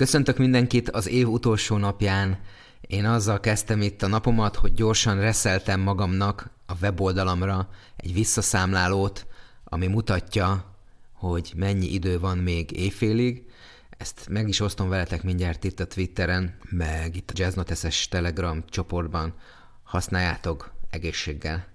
Köszöntök mindenkit az év utolsó napján. Én azzal kezdtem itt a napomat, hogy gyorsan reszeltem magamnak a weboldalamra egy visszaszámlálót, ami mutatja, hogy mennyi idő van még éjfélig. Ezt meg is osztom veletek mindjárt itt a Twitteren, meg itt a Jazznotes-es Telegram csoportban. Használjátok egészséggel!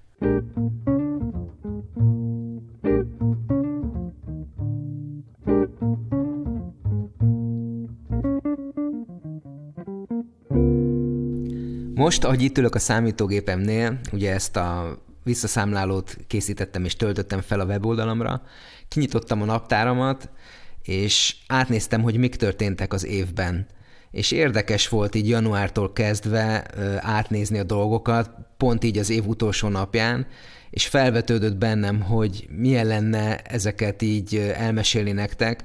Most, ahogy itt ülök a számítógépemnél, ugye ezt a visszaszámlálót készítettem és töltöttem fel a weboldalamra, kinyitottam a naptáramat, és átnéztem, hogy mik történtek az évben. És érdekes volt így januártól kezdve átnézni a dolgokat, pont így az év utolsó napján, és felvetődött bennem, hogy milyen lenne ezeket így elmesélni nektek,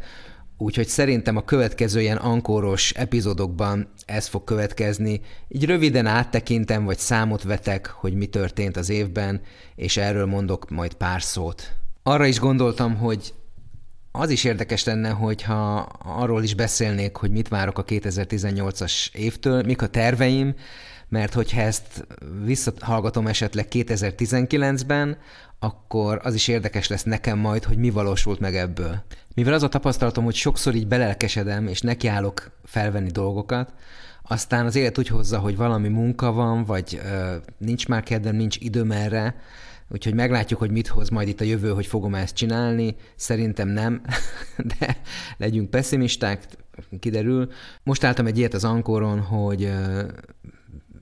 Úgyhogy szerintem a következő ilyen ankóros epizódokban ez fog következni. Így röviden áttekintem, vagy számot vetek, hogy mi történt az évben, és erről mondok majd pár szót. Arra is gondoltam, hogy az is érdekes lenne, hogyha arról is beszélnék, hogy mit várok a 2018-as évtől, mik a terveim, mert hogyha ezt visszahallgatom esetleg 2019-ben, akkor az is érdekes lesz nekem majd, hogy mi valósult meg ebből. Mivel az a tapasztalatom, hogy sokszor így belelkesedem, és nekiállok felvenni dolgokat, aztán az élet úgy hozza, hogy valami munka van, vagy ö, nincs már kedvem, nincs időm erre, úgyhogy meglátjuk, hogy mit hoz majd itt a jövő, hogy fogom ezt csinálni. Szerintem nem, de legyünk pessimisták, kiderül. Most álltam egy ilyet az Ankoron, hogy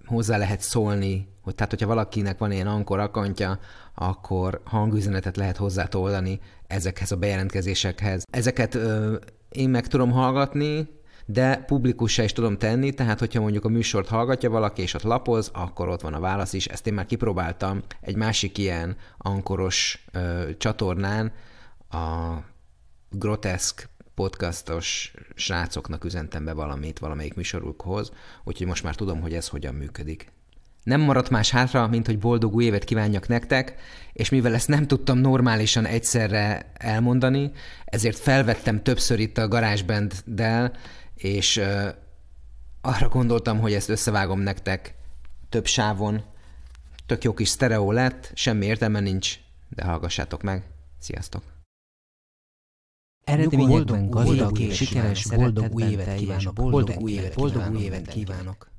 hozzá lehet szólni, hogy tehát, hogyha valakinek van ilyen ankor akantja, akkor hangüzenetet lehet hozzátoldani ezekhez a bejelentkezésekhez. Ezeket ö, én meg tudom hallgatni, de publikussá is tudom tenni, tehát hogyha mondjuk a műsort hallgatja valaki, és ott lapoz, akkor ott van a válasz is. Ezt én már kipróbáltam egy másik ilyen ankoros ö, csatornán, a Groteszk podcastos srácoknak üzentem be valamit valamelyik műsorukhoz, úgyhogy most már tudom, hogy ez hogyan működik. Nem maradt más hátra, mint hogy boldog új évet kívánjak nektek, és mivel ezt nem tudtam normálisan egyszerre elmondani, ezért felvettem többször itt a GarageBand-del, és uh, arra gondoltam, hogy ezt összevágom nektek több sávon. Tök jó kis sztereó lett, semmi értelme nincs, de hallgassátok meg. Sziasztok! Eredményekben gazdag és sikeres, boldog új évet kívánok! Boldog új évet, boldog új évet kívánok!